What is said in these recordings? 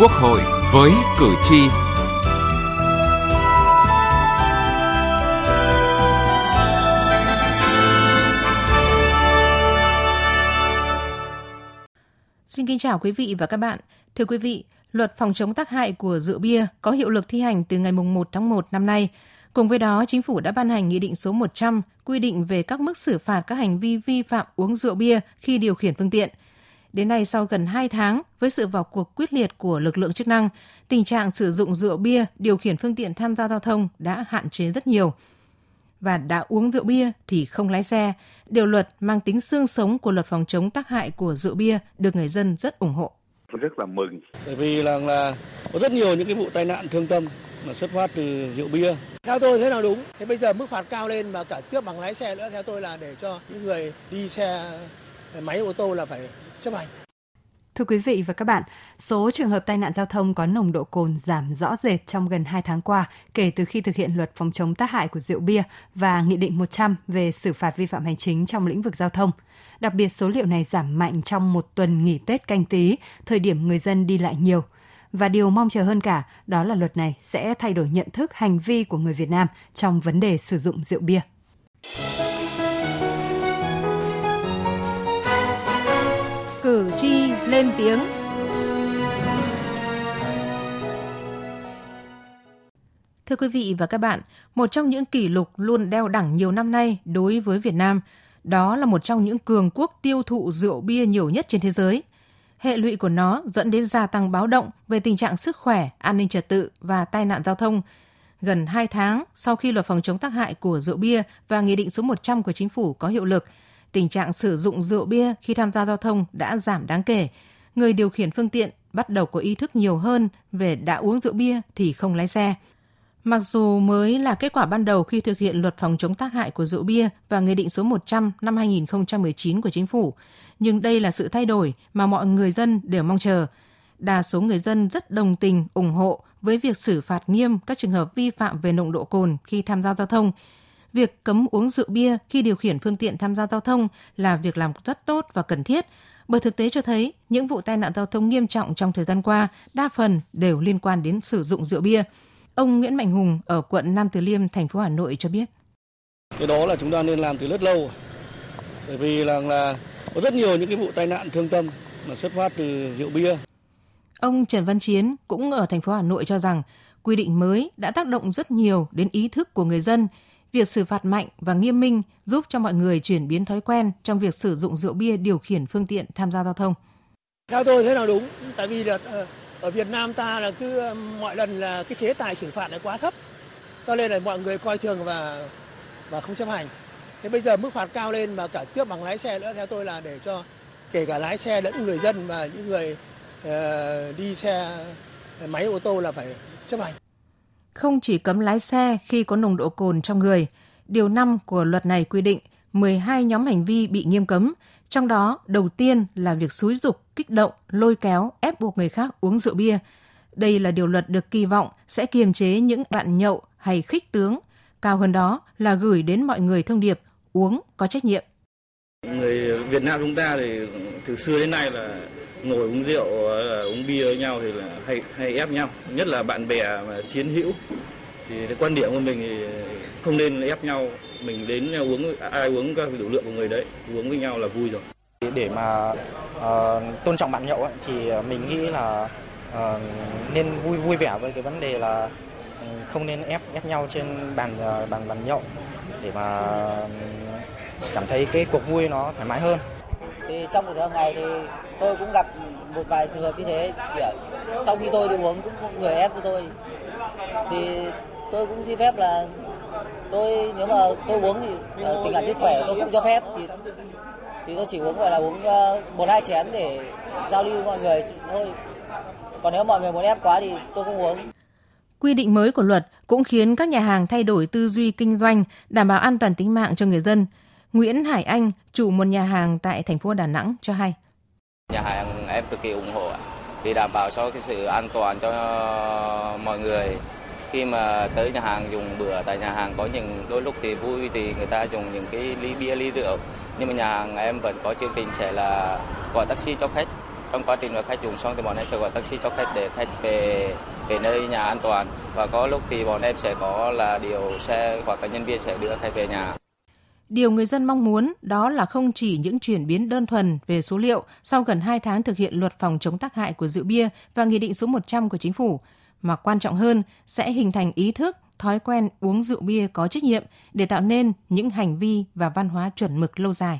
Quốc hội với cử tri. Xin kính chào quý vị và các bạn. Thưa quý vị, luật phòng chống tác hại của rượu bia có hiệu lực thi hành từ ngày 1 tháng 1 năm nay. Cùng với đó, chính phủ đã ban hành Nghị định số 100 quy định về các mức xử phạt các hành vi vi phạm uống rượu bia khi điều khiển phương tiện. Đến nay, sau gần 2 tháng, với sự vào cuộc quyết liệt của lực lượng chức năng, tình trạng sử dụng rượu bia điều khiển phương tiện tham gia giao thông đã hạn chế rất nhiều. Và đã uống rượu bia thì không lái xe. Điều luật mang tính xương sống của luật phòng chống tác hại của rượu bia được người dân rất ủng hộ. Rất là mừng. Bởi vì là, là có rất nhiều những cái vụ tai nạn thương tâm mà xuất phát từ rượu bia. Theo tôi thế là đúng. Thế bây giờ mức phạt cao lên mà cả tước bằng lái xe nữa theo tôi là để cho những người đi xe máy ô tô là phải chấp hành. Thưa quý vị và các bạn, số trường hợp tai nạn giao thông có nồng độ cồn giảm rõ rệt trong gần 2 tháng qua kể từ khi thực hiện luật phòng chống tác hại của rượu bia và Nghị định 100 về xử phạt vi phạm hành chính trong lĩnh vực giao thông. Đặc biệt số liệu này giảm mạnh trong một tuần nghỉ Tết canh tí, thời điểm người dân đi lại nhiều. Và điều mong chờ hơn cả đó là luật này sẽ thay đổi nhận thức hành vi của người Việt Nam trong vấn đề sử dụng rượu bia. Lên tiếng. Thưa quý vị và các bạn, một trong những kỷ lục luôn đeo đẳng nhiều năm nay đối với Việt Nam, đó là một trong những cường quốc tiêu thụ rượu bia nhiều nhất trên thế giới. Hệ lụy của nó dẫn đến gia tăng báo động về tình trạng sức khỏe, an ninh trật tự và tai nạn giao thông. Gần 2 tháng sau khi luật phòng chống tác hại của rượu bia và Nghị định số 100 của Chính phủ có hiệu lực, tình trạng sử dụng rượu bia khi tham gia giao thông đã giảm đáng kể. Người điều khiển phương tiện bắt đầu có ý thức nhiều hơn về đã uống rượu bia thì không lái xe. Mặc dù mới là kết quả ban đầu khi thực hiện luật phòng chống tác hại của rượu bia và Nghị định số 100 năm 2019 của Chính phủ, nhưng đây là sự thay đổi mà mọi người dân đều mong chờ. Đa số người dân rất đồng tình, ủng hộ với việc xử phạt nghiêm các trường hợp vi phạm về nồng độ cồn khi tham gia giao thông. Việc cấm uống rượu bia khi điều khiển phương tiện tham gia giao thông là việc làm rất tốt và cần thiết, bởi thực tế cho thấy những vụ tai nạn giao thông nghiêm trọng trong thời gian qua đa phần đều liên quan đến sử dụng rượu bia. Ông Nguyễn Mạnh Hùng ở quận Nam Từ Liêm, thành phố Hà Nội cho biết. Cái đó là chúng ta nên làm từ rất lâu. Bởi vì là, là có rất nhiều những cái vụ tai nạn thương tâm mà xuất phát từ rượu bia. Ông Trần Văn Chiến cũng ở thành phố Hà Nội cho rằng quy định mới đã tác động rất nhiều đến ý thức của người dân. Việc xử phạt mạnh và nghiêm minh giúp cho mọi người chuyển biến thói quen trong việc sử dụng rượu bia điều khiển phương tiện tham gia giao thông. Theo tôi thế là đúng, tại vì là ờ, ở Việt Nam ta là cứ ờ, mọi lần là cái chế tài xử phạt là quá thấp, cho nên là mọi người coi thường và và không chấp hành. Thế bây giờ mức phạt cao lên mà cả tước bằng lái xe nữa theo tôi là để cho kể cả lái xe lẫn người dân và những người uh, đi xe máy ô tô là phải chấp hành. Không chỉ cấm lái xe khi có nồng độ cồn trong người, điều 5 của luật này quy định 12 nhóm hành vi bị nghiêm cấm, trong đó đầu tiên là việc xúi dục, kích động, lôi kéo, ép buộc người khác uống rượu bia. Đây là điều luật được kỳ vọng sẽ kiềm chế những bạn nhậu hay khích tướng, cao hơn đó là gửi đến mọi người thông điệp uống có trách nhiệm. Người Việt Nam chúng ta thì từ xưa đến nay là ngồi uống rượu uống bia với nhau thì là hay hay ép nhau, nhất là bạn bè mà chiến hữu. Thì cái quan điểm của mình thì không nên ép nhau. Mình đến uống ai uống các đủ lượng của người đấy uống với nhau là vui rồi. Để mà uh, tôn trọng bạn nhậu ấy, thì mình nghĩ là uh, nên vui vui vẻ với cái vấn đề là không nên ép ép nhau trên bàn bàn bàn nhậu để mà cảm thấy cái cuộc vui nó thoải mái hơn. Thì trong cuộc sống ngày thì tôi cũng gặp một vài trường hợp như thế. Kiểu sau khi tôi đi uống cũng có người ép của tôi. Thì tôi cũng xin phép là tôi nếu mà tôi uống thì uh, tình trạng sức khỏe tôi cũng cho phép. Thì thì tôi chỉ uống gọi là uống à, một uh, hai chén để giao lưu với mọi người. Thôi. Còn nếu mọi người muốn ép quá thì tôi không uống. Quy định mới của luật cũng khiến các nhà hàng thay đổi tư duy kinh doanh, đảm bảo an toàn tính mạng cho người dân. Nguyễn Hải Anh, chủ một nhà hàng tại thành phố Đà Nẵng cho hay. Nhà hàng em cực kỳ ủng hộ vì đảm bảo cho cái sự an toàn cho mọi người. Khi mà tới nhà hàng dùng bữa tại nhà hàng có những, đôi lúc thì vui thì người ta dùng những cái ly bia, ly rượu. Nhưng mà nhà hàng em vẫn có chương trình sẽ là gọi taxi cho khách. Trong quá trình mà khách dùng xong thì bọn em sẽ gọi taxi cho khách để khách về về nơi nhà an toàn. Và có lúc thì bọn em sẽ có là điều xe hoặc là nhân viên sẽ đưa khách về nhà. Điều người dân mong muốn đó là không chỉ những chuyển biến đơn thuần về số liệu sau gần 2 tháng thực hiện luật phòng chống tác hại của rượu bia và Nghị định số 100 của Chính phủ, mà quan trọng hơn sẽ hình thành ý thức, thói quen uống rượu bia có trách nhiệm để tạo nên những hành vi và văn hóa chuẩn mực lâu dài.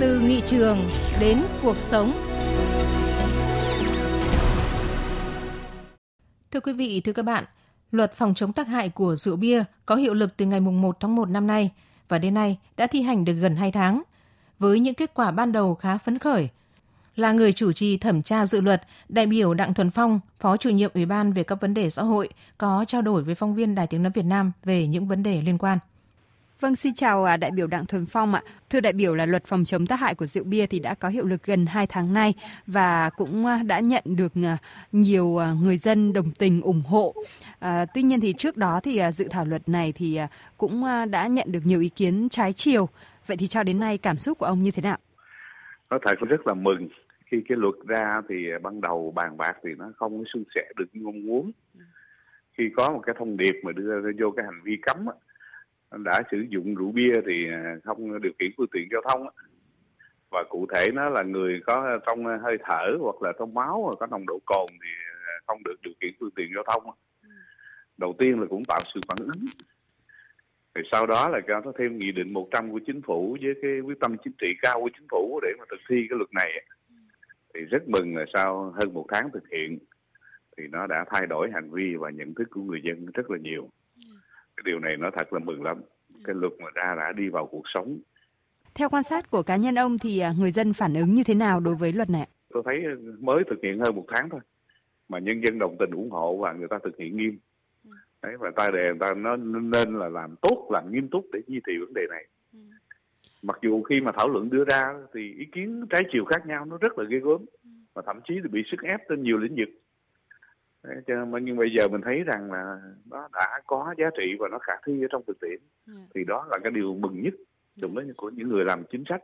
Từ nghị trường đến cuộc sống Thưa quý vị, thưa các bạn, luật phòng chống tác hại của rượu bia có hiệu lực từ ngày 1 tháng 1 năm nay và đến nay đã thi hành được gần 2 tháng. Với những kết quả ban đầu khá phấn khởi, là người chủ trì thẩm tra dự luật, đại biểu Đặng Thuần Phong, Phó chủ nhiệm Ủy ban về các vấn đề xã hội, có trao đổi với phóng viên Đài Tiếng Nói Việt Nam về những vấn đề liên quan. Vâng, xin chào à, đại biểu Đặng Thuần Phong ạ. Thưa đại biểu là luật phòng chống tác hại của rượu bia thì đã có hiệu lực gần 2 tháng nay và cũng à, đã nhận được à, nhiều người dân đồng tình ủng hộ. À, tuy nhiên thì trước đó thì dự thảo luật này thì cũng đã nhận được nhiều ý kiến trái chiều. Vậy thì cho đến nay cảm xúc của ông như thế nào? Nói thật rất là mừng khi cái luật ra thì ban đầu bàn bạc thì nó không suôn sẻ được như mong muốn. Khi có một cái thông điệp mà đưa vô cái hành vi cấm đã sử dụng rượu bia thì à, không điều khiển phương tiện giao thông và cụ thể nó là người có trong hơi thở hoặc là trong máu hoặc có nồng độ cồn thì à, không được điều khiển phương tiện giao thông đầu tiên là cũng tạo sự phản ứng. Rồi sau đó là cho thêm nghị định 100 của chính phủ với cái quyết tâm chính trị cao của chính phủ để mà thực thi cái luật này thì rất mừng là sau hơn một tháng thực hiện thì nó đã thay đổi hành vi và nhận thức của người dân rất là nhiều cái điều này nó thật là mừng lắm. Cái luật mà ra đã đi vào cuộc sống. Theo quan sát của cá nhân ông thì à, người dân phản ứng như thế nào đối với luật này tôi thấy mới thực hiện hơn một tháng thôi mà nhân dân đồng tình ủng hộ và người ta thực hiện nghiêm. Đấy và ta đề người ta nó nên là làm tốt làm nghiêm túc để duy trì vấn đề này. Mặc dù khi mà thảo luận đưa ra thì ý kiến trái chiều khác nhau nó rất là ghê gớm. Và thậm chí là bị sức ép trên nhiều lĩnh vực nhưng bây giờ mình thấy rằng là nó đã có giá trị và nó khả thi ở trong thực tiễn yeah. Dạ. thì đó là cái điều mừng nhất trong đó của những người làm chính sách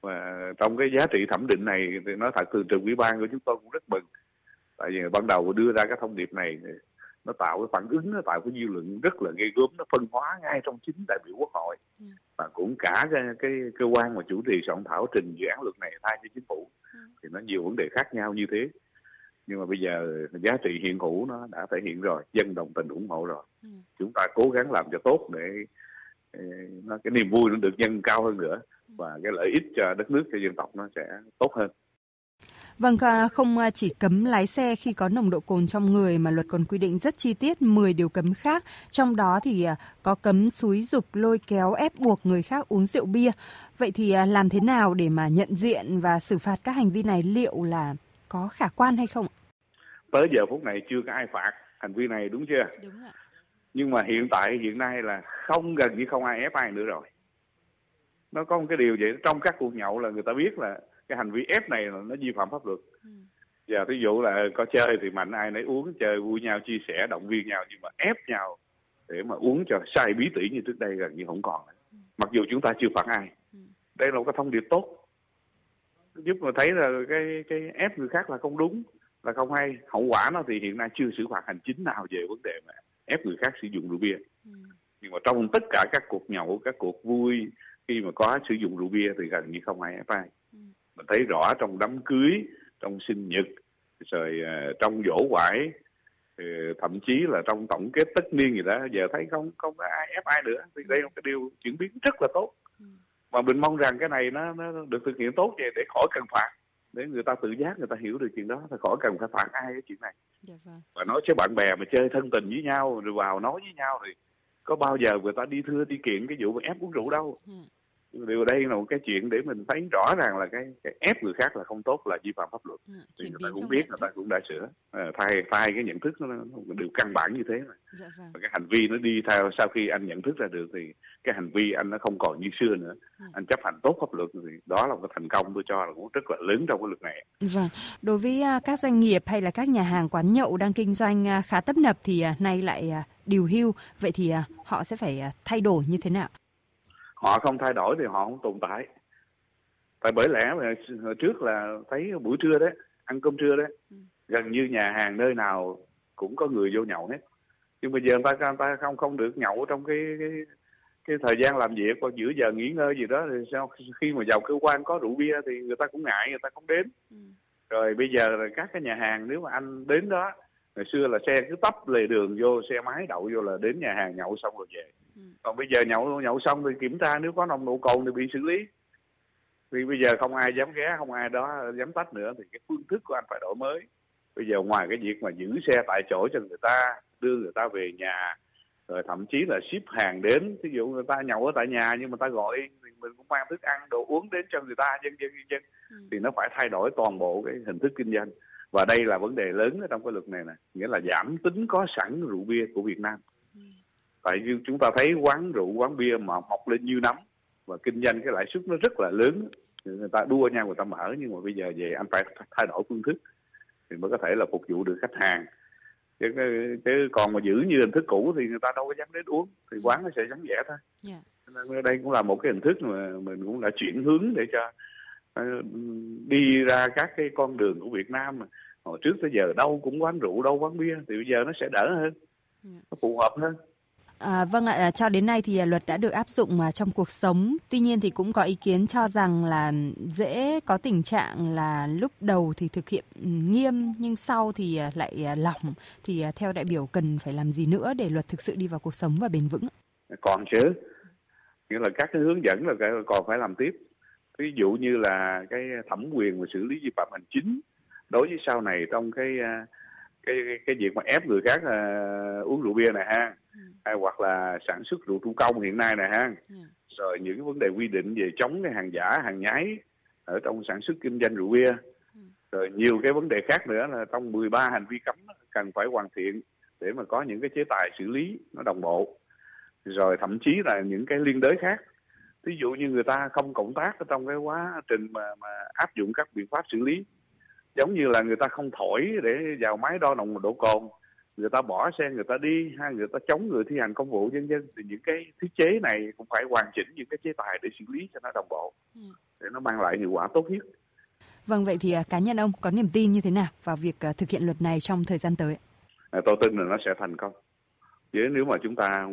và trong cái giá trị thẩm định này thì nói thật từ trường ủy ban của chúng tôi cũng rất mừng tại vì ban đầu đưa ra cái thông điệp này nó tạo cái phản ứng nó tạo cái dư luận rất là ghê gớm nó phân hóa ngay trong chính đại biểu quốc hội yeah. Dạ. và cũng cả cái, cái cơ quan mà chủ trì soạn thảo trình dự án luật này thay cho chính phủ yeah. thì nó nhiều vấn đề khác nhau như thế nhưng mà bây giờ giá trị hiện hữu nó đã thể hiện rồi dân đồng tình ủng hộ rồi ừ. chúng ta cố gắng làm cho tốt để nó cái niềm vui nó được nhân cao hơn nữa và cái lợi ích cho đất nước cho dân tộc nó sẽ tốt hơn Vâng, không à, chỉ cấm lái xe khi có nồng độ cồn trong người mà luật còn quy định rất chi tiết 10 điều cấm khác. Trong đó thì à, có cấm xúi dục lôi kéo ép buộc người khác uống rượu bia. Vậy thì à, làm thế nào để mà nhận diện và xử phạt các hành vi này liệu là có khả quan hay không? Tới giờ phút này chưa có ai phạt hành vi này đúng chưa? Đúng ạ. Nhưng mà hiện tại hiện nay là không gần như không ai ép ai nữa rồi. Nó có một cái điều vậy trong các cuộc nhậu là người ta biết là cái hành vi ép này là nó vi phạm pháp luật. Ừ. Ví dụ là có chơi thì mạnh ai nấy uống chơi vui nhau chia sẻ động viên nhau nhưng mà ép nhau để mà uống cho sai bí tỉ như trước đây gần như không còn. Ừ. Mặc dù chúng ta chưa phạt ai. Ừ. Đây là một cái thông điệp tốt giúp mà thấy là cái cái ép người khác là không đúng là không hay. Hậu quả nó thì hiện nay chưa xử phạt hành chính nào về vấn đề mà ép người khác sử dụng rượu bia. Ừ. nhưng mà trong tất cả các cuộc nhậu các cuộc vui khi mà có sử dụng rượu bia thì gần như không ai ép ai. Ừ. mình thấy rõ trong đám cưới trong sinh nhật rồi uh, trong dỗ quải uh, thậm chí là trong tổng kết tất niên gì đó giờ thấy không không có ai ép ai nữa. Thì đây là một cái điều chuyển biến rất là tốt. Ừ. Mà mình mong rằng cái này nó, nó được thực hiện tốt vậy để khỏi cần phạt để người ta tự giác người ta hiểu được chuyện đó thì khỏi cần phải phạt ai cái chuyện này. Dạ vâng. và nói với bạn bè mà chơi thân tình với nhau rồi vào nói với nhau thì có bao giờ người ta đi thưa đi kiện cái vụ mà ép uống rượu đâu. Ừ điều đây là một cái chuyện để mình thấy rõ ràng là cái, cái ép người khác là không tốt là vi phạm pháp luật. À, thì người ta cũng biết người ta cũng đã sửa. À, thay thay cái nhận thức nó, nó đều căn bản như thế mà dạ vâng. và cái hành vi nó đi theo sau khi anh nhận thức ra được thì cái hành vi anh nó không còn như xưa nữa. À. anh chấp hành tốt pháp luật thì đó là một thành công tôi cho là cũng rất là lớn trong cái luật này. Vâng. Đối với à, các doanh nghiệp hay là các nhà hàng quán nhậu đang kinh doanh à, khá tấp nập thì nay lại điều hưu. Vậy thì họ sẽ phải thay đổi như thế nào họ không thay đổi thì họ không tồn tại tại bởi lẽ mà hồi trước là thấy buổi trưa đấy ăn cơm trưa đấy ừ. gần như nhà hàng nơi nào cũng có người vô nhậu hết nhưng bây giờ người ta người ta không không được nhậu trong cái cái cái thời gian làm việc hoặc giữa giờ nghỉ ngơi gì đó thì sao khi mà vào cơ quan có rượu bia thì người ta cũng ngại người ta không đến ừ. rồi bây giờ là các cái nhà hàng nếu mà anh đến đó ngày xưa là xe cứ tấp lề đường vô xe máy đậu vô là đến nhà hàng nhậu xong rồi về. Còn bây giờ nhậu nhậu xong thì kiểm tra nếu có nồng độ cồn thì bị xử lý. Vì bây giờ không ai dám ghé không ai đó dám tách nữa thì cái phương thức của anh phải đổi mới. Bây giờ ngoài cái việc mà giữ xe tại chỗ cho người ta đưa người ta về nhà rồi thậm chí là ship hàng đến ví dụ người ta nhậu ở tại nhà nhưng mà ta gọi thì mình cũng mang thức ăn đồ uống đến cho người ta dân dân dân dân ừ. thì nó phải thay đổi toàn bộ cái hình thức kinh doanh. Và đây là vấn đề lớn ở trong cái luật này nè nghĩa là giảm tính có sẵn rượu bia của Việt Nam. Ừ. tại vì chúng ta thấy quán rượu quán bia mà mọc lên như nấm và kinh doanh cái lãi suất nó rất là lớn người ta đua nhau người ta mở nhưng mà bây giờ về anh phải thay đổi phương thức thì mới có thể là phục vụ được khách hàng chứ, chứ còn mà giữ như hình thức cũ thì người ta đâu có dám đến uống thì quán nó sẽ vắng vẻ thôi yeah. Dạ. nên đây cũng là một cái hình thức mà mình cũng đã chuyển hướng để cho uh, đi ra các cái con đường của Việt Nam mà hồi trước tới giờ đâu cũng quán rượu đâu quán bia thì bây giờ nó sẽ đỡ hơn yeah. Dạ. nó phù hợp hơn À, vâng ạ, à, cho đến nay thì à, luật đã được áp dụng à, trong cuộc sống. Tuy nhiên thì cũng có ý kiến cho rằng là dễ có tình trạng là lúc đầu thì thực hiện nghiêm nhưng sau thì lại lỏng. Thì theo đại biểu cần phải làm gì nữa để luật thực sự đi vào cuộc sống và bền vững? Còn chứ. Nghĩa là các cái hướng dẫn là còn phải làm tiếp. Ví dụ như là cái thẩm quyền và xử lý vi phạm hành chính đối với sau này trong cái cái cái việc mà ép người khác uh, uống rượu bia này ha ừ. hay hoặc là sản xuất rượu thủ công hiện nay này ha ừ. rồi những cái vấn đề quy định về chống cái hàng giả hàng nhái ở trong sản xuất kinh doanh rượu bia ừ. rồi nhiều cái vấn đề khác nữa là trong 13 hành vi cấm cần phải hoàn thiện để mà có những cái chế tài xử lý nó đồng bộ rồi thậm chí là những cái liên đới khác ví dụ như người ta không cộng tác trong cái quá trình mà mà áp dụng các biện pháp xử lý giống như là người ta không thổi để vào máy đo nồng độ cồn người ta bỏ xe người ta đi hay người ta chống người thi hành công vụ dân dân thì những cái thiết chế này cũng phải hoàn chỉnh những cái chế tài để xử lý cho nó đồng bộ ừ. để nó mang lại hiệu quả tốt nhất. Vâng vậy thì à, cá nhân ông có niềm tin như thế nào vào việc à, thực hiện luật này trong thời gian tới? À, tôi tin là nó sẽ thành công. Chứ nếu mà chúng ta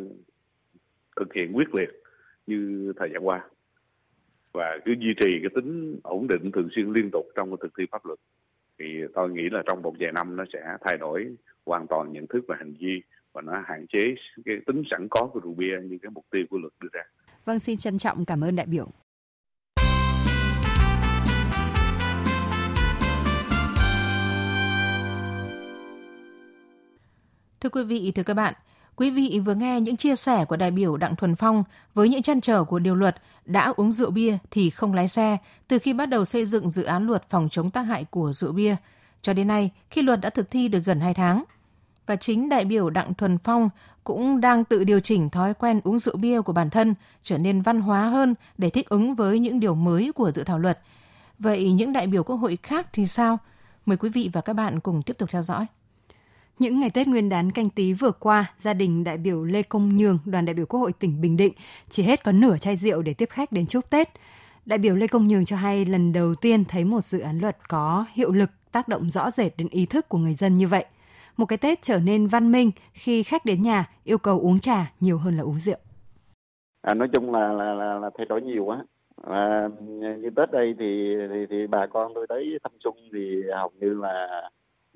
thực hiện quyết liệt như thời gian qua và cứ duy trì cái tính ổn định thường xuyên liên tục trong cái thực thi pháp luật thì tôi nghĩ là trong một vài năm nó sẽ thay đổi hoàn toàn nhận thức và hành vi và nó hạn chế cái tính sẵn có của rượu bia như cái mục tiêu của luật đưa ra. Vâng, xin trân trọng cảm ơn đại biểu. Thưa quý vị, thưa các bạn, Quý vị vừa nghe những chia sẻ của đại biểu Đặng Thuần Phong với những chăn trở của điều luật đã uống rượu bia thì không lái xe từ khi bắt đầu xây dựng dự án luật phòng chống tác hại của rượu bia cho đến nay, khi luật đã thực thi được gần 2 tháng. Và chính đại biểu Đặng Thuần Phong cũng đang tự điều chỉnh thói quen uống rượu bia của bản thân trở nên văn hóa hơn để thích ứng với những điều mới của dự thảo luật. Vậy những đại biểu quốc hội khác thì sao? Mời quý vị và các bạn cùng tiếp tục theo dõi. Những ngày Tết Nguyên đán canh tí vừa qua, gia đình đại biểu Lê Công Nhường, đoàn đại biểu Quốc hội tỉnh Bình Định chỉ hết có nửa chai rượu để tiếp khách đến chúc Tết. Đại biểu Lê Công Nhường cho hay lần đầu tiên thấy một dự án luật có hiệu lực tác động rõ rệt đến ý thức của người dân như vậy. Một cái Tết trở nên văn minh khi khách đến nhà yêu cầu uống trà nhiều hơn là uống rượu. À, nói chung là, là là là thay đổi nhiều quá. À, như Tết đây thì, thì thì bà con tôi tới thăm xuân thì hầu như là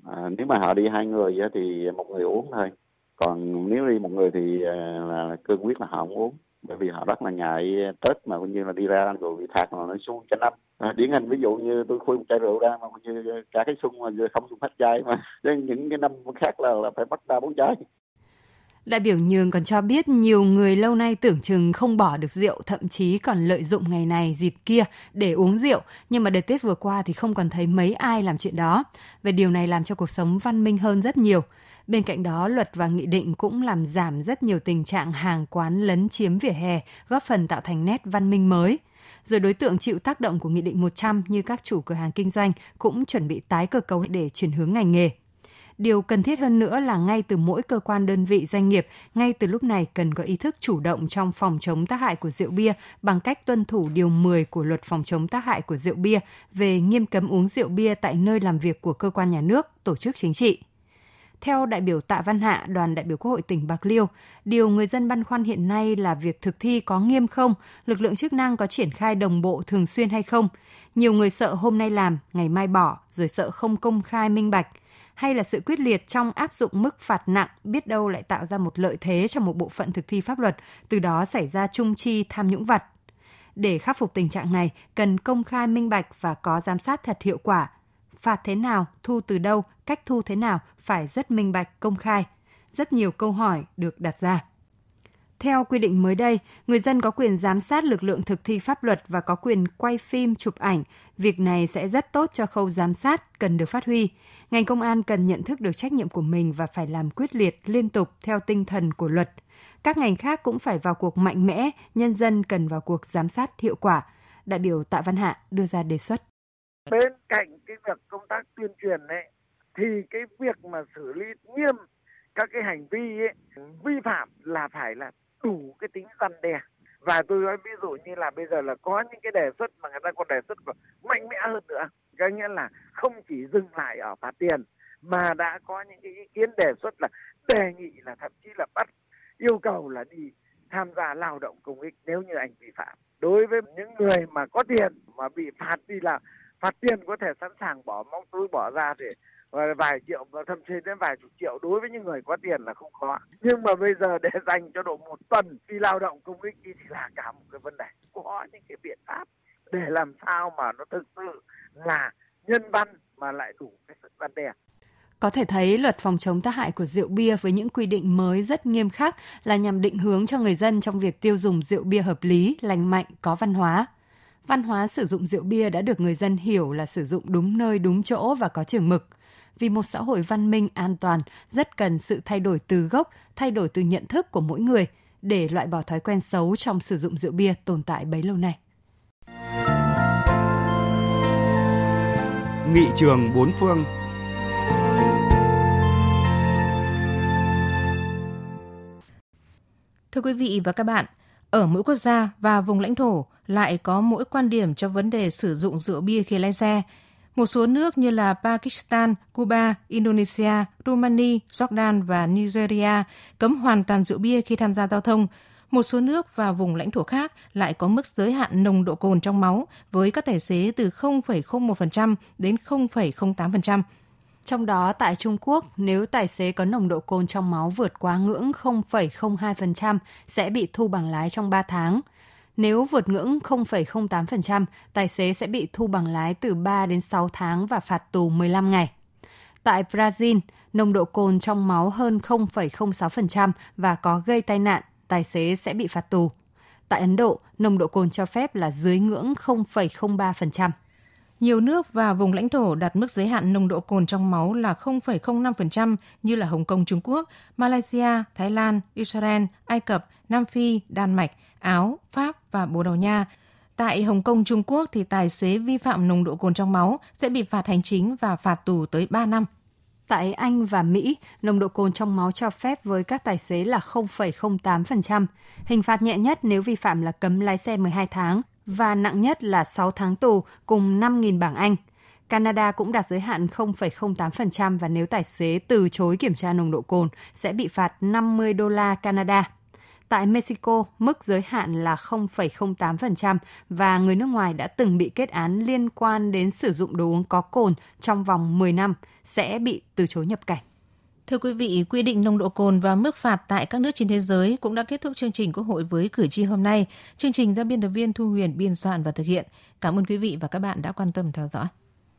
à, nếu mà họ đi hai người thì một người uống thôi. Còn nếu đi một người thì à, là cương quyết là họ không uống. Bởi vì họ rất là ngại tết mà cũng như là đi ra rồi bị phạt mà nó xuống cho năm. À, điển hình ví dụ như tôi khui một chai rượu ra mà cũng như cả cái xung mà không dùng hết chai mà. Những cái năm khác là, là phải bắt ba bốn chai. Đại biểu Nhường còn cho biết nhiều người lâu nay tưởng chừng không bỏ được rượu, thậm chí còn lợi dụng ngày này dịp kia để uống rượu, nhưng mà đợt Tết vừa qua thì không còn thấy mấy ai làm chuyện đó. Về điều này làm cho cuộc sống văn minh hơn rất nhiều. Bên cạnh đó, luật và nghị định cũng làm giảm rất nhiều tình trạng hàng quán lấn chiếm vỉa hè, góp phần tạo thành nét văn minh mới. Rồi đối tượng chịu tác động của Nghị định 100 như các chủ cửa hàng kinh doanh cũng chuẩn bị tái cơ cấu để chuyển hướng ngành nghề. Điều cần thiết hơn nữa là ngay từ mỗi cơ quan đơn vị doanh nghiệp, ngay từ lúc này cần có ý thức chủ động trong phòng chống tác hại của rượu bia bằng cách tuân thủ điều 10 của luật phòng chống tác hại của rượu bia về nghiêm cấm uống rượu bia tại nơi làm việc của cơ quan nhà nước, tổ chức chính trị. Theo đại biểu Tạ Văn Hạ, đoàn đại biểu Quốc hội tỉnh Bạc Liêu, điều người dân băn khoăn hiện nay là việc thực thi có nghiêm không, lực lượng chức năng có triển khai đồng bộ thường xuyên hay không. Nhiều người sợ hôm nay làm, ngày mai bỏ, rồi sợ không công khai minh bạch hay là sự quyết liệt trong áp dụng mức phạt nặng biết đâu lại tạo ra một lợi thế cho một bộ phận thực thi pháp luật, từ đó xảy ra trung chi tham nhũng vặt. Để khắc phục tình trạng này, cần công khai minh bạch và có giám sát thật hiệu quả. Phạt thế nào, thu từ đâu, cách thu thế nào phải rất minh bạch, công khai. Rất nhiều câu hỏi được đặt ra. Theo quy định mới đây, người dân có quyền giám sát lực lượng thực thi pháp luật và có quyền quay phim, chụp ảnh. Việc này sẽ rất tốt cho khâu giám sát, cần được phát huy. Ngành công an cần nhận thức được trách nhiệm của mình và phải làm quyết liệt, liên tục theo tinh thần của luật. Các ngành khác cũng phải vào cuộc mạnh mẽ, nhân dân cần vào cuộc giám sát hiệu quả. Đại biểu Tạ Văn Hạ đưa ra đề xuất. Bên cạnh cái việc công tác tuyên truyền ấy, thì cái việc mà xử lý nghiêm các cái hành vi ấy, vi phạm là phải là đủ cái tính răn đe. Và tôi nói ví dụ như là bây giờ là có những cái đề xuất mà người ta còn đề xuất còn mạnh mẽ hơn nữa. Có nghĩa là không chỉ dừng lại ở phạt tiền, mà đã có những cái ý kiến đề xuất là đề nghị là thậm chí là bắt, yêu cầu là đi tham gia lao động công ích nếu như anh vi phạm. Đối với những người mà có tiền mà bị phạt đi là phạt tiền có thể sẵn sàng bỏ móc túi bỏ ra để vài triệu và thậm chí đến vài chục triệu đối với những người có tiền là không khó. Nhưng mà bây giờ để dành cho độ một tuần đi lao động công ích thì là cả một cái vấn đề. Có những cái biện pháp để làm sao mà nó thực sự là nhân văn mà lại đủ cái sự văn đe. Có thể thấy luật phòng chống tác hại của rượu bia với những quy định mới rất nghiêm khắc là nhằm định hướng cho người dân trong việc tiêu dùng rượu bia hợp lý, lành mạnh, có văn hóa. Văn hóa sử dụng rượu bia đã được người dân hiểu là sử dụng đúng nơi, đúng chỗ và có chừng mực vì một xã hội văn minh an toàn rất cần sự thay đổi từ gốc, thay đổi từ nhận thức của mỗi người để loại bỏ thói quen xấu trong sử dụng rượu bia tồn tại bấy lâu nay. Nghị trường bốn phương Thưa quý vị và các bạn, ở mỗi quốc gia và vùng lãnh thổ lại có mỗi quan điểm cho vấn đề sử dụng rượu bia khi lái xe. Một số nước như là Pakistan, Cuba, Indonesia, Romania, Jordan và Nigeria cấm hoàn toàn rượu bia khi tham gia giao thông. Một số nước và vùng lãnh thổ khác lại có mức giới hạn nồng độ cồn trong máu với các tài xế từ 0,01% đến 0,08%. Trong đó tại Trung Quốc, nếu tài xế có nồng độ cồn trong máu vượt quá ngưỡng 0,02% sẽ bị thu bằng lái trong 3 tháng. Nếu vượt ngưỡng 0,08%, tài xế sẽ bị thu bằng lái từ 3 đến 6 tháng và phạt tù 15 ngày. Tại Brazil, nồng độ cồn trong máu hơn 0,06% và có gây tai nạn, tài xế sẽ bị phạt tù. Tại Ấn Độ, nồng độ cồn cho phép là dưới ngưỡng 0,03%. Nhiều nước và vùng lãnh thổ đặt mức giới hạn nồng độ cồn trong máu là 0,05% như là Hồng Kông Trung Quốc, Malaysia, Thái Lan, Israel, Ai Cập, Nam Phi, Đan Mạch, Áo, Pháp và Bồ Đào Nha. Tại Hồng Kông Trung Quốc thì tài xế vi phạm nồng độ cồn trong máu sẽ bị phạt hành chính và phạt tù tới 3 năm. Tại Anh và Mỹ, nồng độ cồn trong máu cho phép với các tài xế là 0,08%. Hình phạt nhẹ nhất nếu vi phạm là cấm lái xe 12 tháng và nặng nhất là 6 tháng tù cùng 5.000 bảng Anh. Canada cũng đạt giới hạn 0,08% và nếu tài xế từ chối kiểm tra nồng độ cồn sẽ bị phạt 50 đô la Canada. Tại Mexico, mức giới hạn là 0,08% và người nước ngoài đã từng bị kết án liên quan đến sử dụng đồ uống có cồn trong vòng 10 năm sẽ bị từ chối nhập cảnh. Thưa quý vị, quy định nồng độ cồn và mức phạt tại các nước trên thế giới cũng đã kết thúc chương trình Quốc hội với cử tri hôm nay. Chương trình do biên tập viên Thu Huyền biên soạn và thực hiện. Cảm ơn quý vị và các bạn đã quan tâm theo dõi.